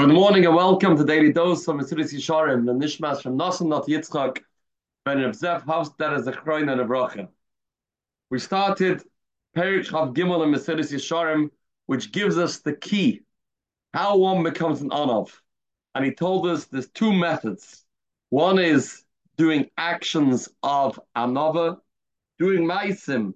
Good morning and welcome to Daily Dose from Mesilas Yesharim, the Nishmas from Nasan Not Yitzchak, Ben Reb Zev a Chroin and a Bracha. We started Perik Chav Gimel and Mesilas Yesharim, which gives us the key, how one becomes an Anav. And he told us there's two methods. One is doing actions of Anava, doing Maisim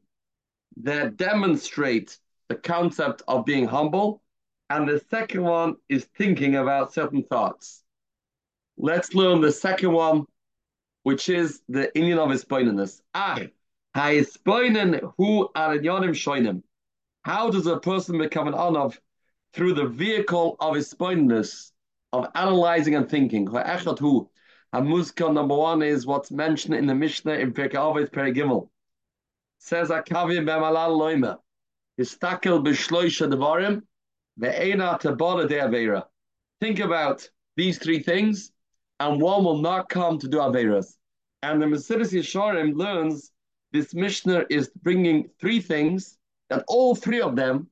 that demonstrate the concept of being humble, and the second one is thinking about certain thoughts. Let's learn the second one, which is the inyan of Hispoinenness. Ah, Hispoinen who Shoinim. How does a person become an Anav? Through the vehicle of Hispoinenness, of analyzing and thinking. Who? Hamuzka number one is what's mentioned in the Mishnah in Pirkei Avos Perigimel. Says Akavim Bemalal Loima. Histakel b'shloisha devarim Think about these three things, and one will not come to do Averas. And the Mesilas Yesharim learns this Mishnah is bringing three things, that all three of them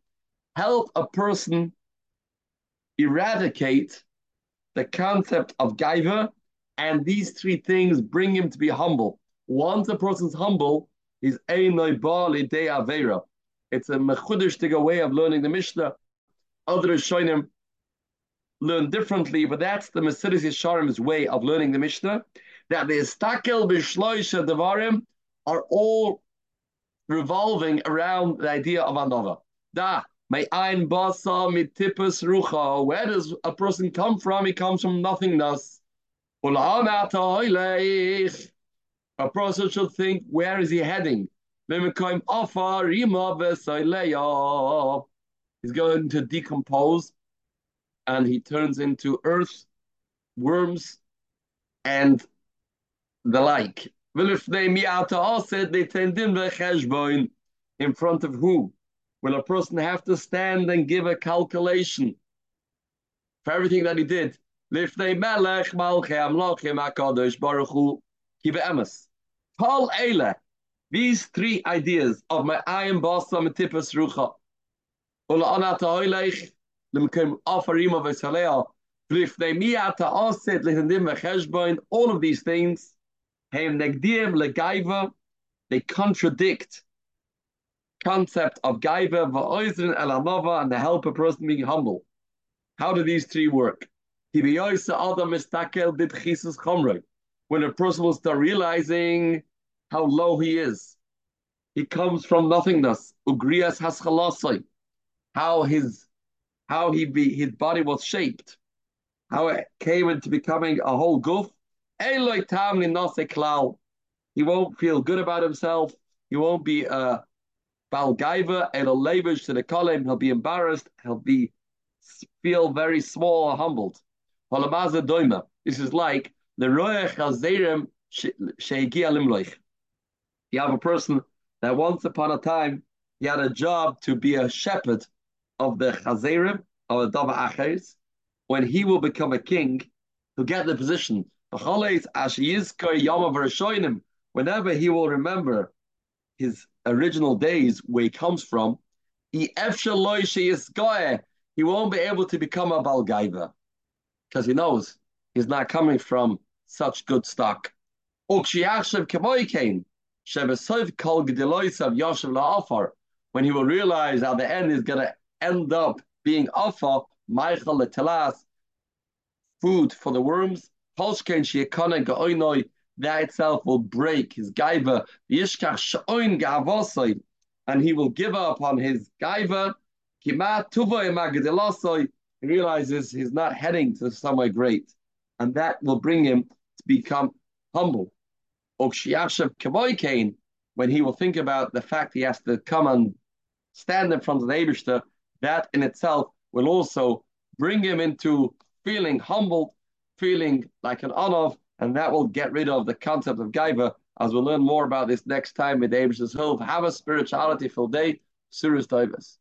help a person eradicate the concept of Gaiva, and these three things bring him to be humble. Once a person's humble, he's Einoi Bali De Avera. It's a mechudish way of learning the Mishnah other Rishonim learn differently, but that's the Mesilas Yesharim's way of learning the Mishnah, that the Istakel B'Shloisha Devarim are all revolving around the idea of Anova. Da, my ein basa mitipus rucha. Where does a person come from? He comes from nothingness. A person should think, where is he heading? He's going to decompose and he turns into earth, worms, and the like. In front of who? Will a person have to stand and give a calculation for everything that he did? These three ideas of my iron boss, Tipas Rucha, all of these things, they contradict concept of gaiva, and the help a person being humble. How do these three work? When a person will start realizing how low he is, he comes from nothingness. Ugrias haschalasai how his how he be his body was shaped, how it came into becoming a whole goof. He won't feel good about himself. He won't be a balgaiva and a lavish to the kolim. He'll be embarrassed. He'll be feel very small or humbled. This is like the royach chazerim limloich. You have a person that once upon a time he had a job to be a shepherd of the Chazerim, of the Dava Achers, when he will become a king, to get the position. Whenever he will remember his original days, where he comes from, he won't be able to become a Balgaiva because he knows he's not coming from such good stock. When he will realize at the end he's going to end up being Afa, Michael Telas, food for the worms. Polshkein Shiakana Gaoinoi, that itself will break his gaiva, Yishkach Shaoin Gavosoi, and he will give up on his gaiva, Kimat Tuvoy Magadilasoi, he realizes he's not heading to somewhere great. And that will bring him to become humble. Okshiashav Kavoikain, when he will think about the fact he has to come and stand in front of the Abishter that in itself will also bring him into feeling humbled, feeling like an anav, and that will get rid of the concept of gaiva. As we'll learn more about this next time with Abish's Hill. Have a spirituality filled day. Surah Davis.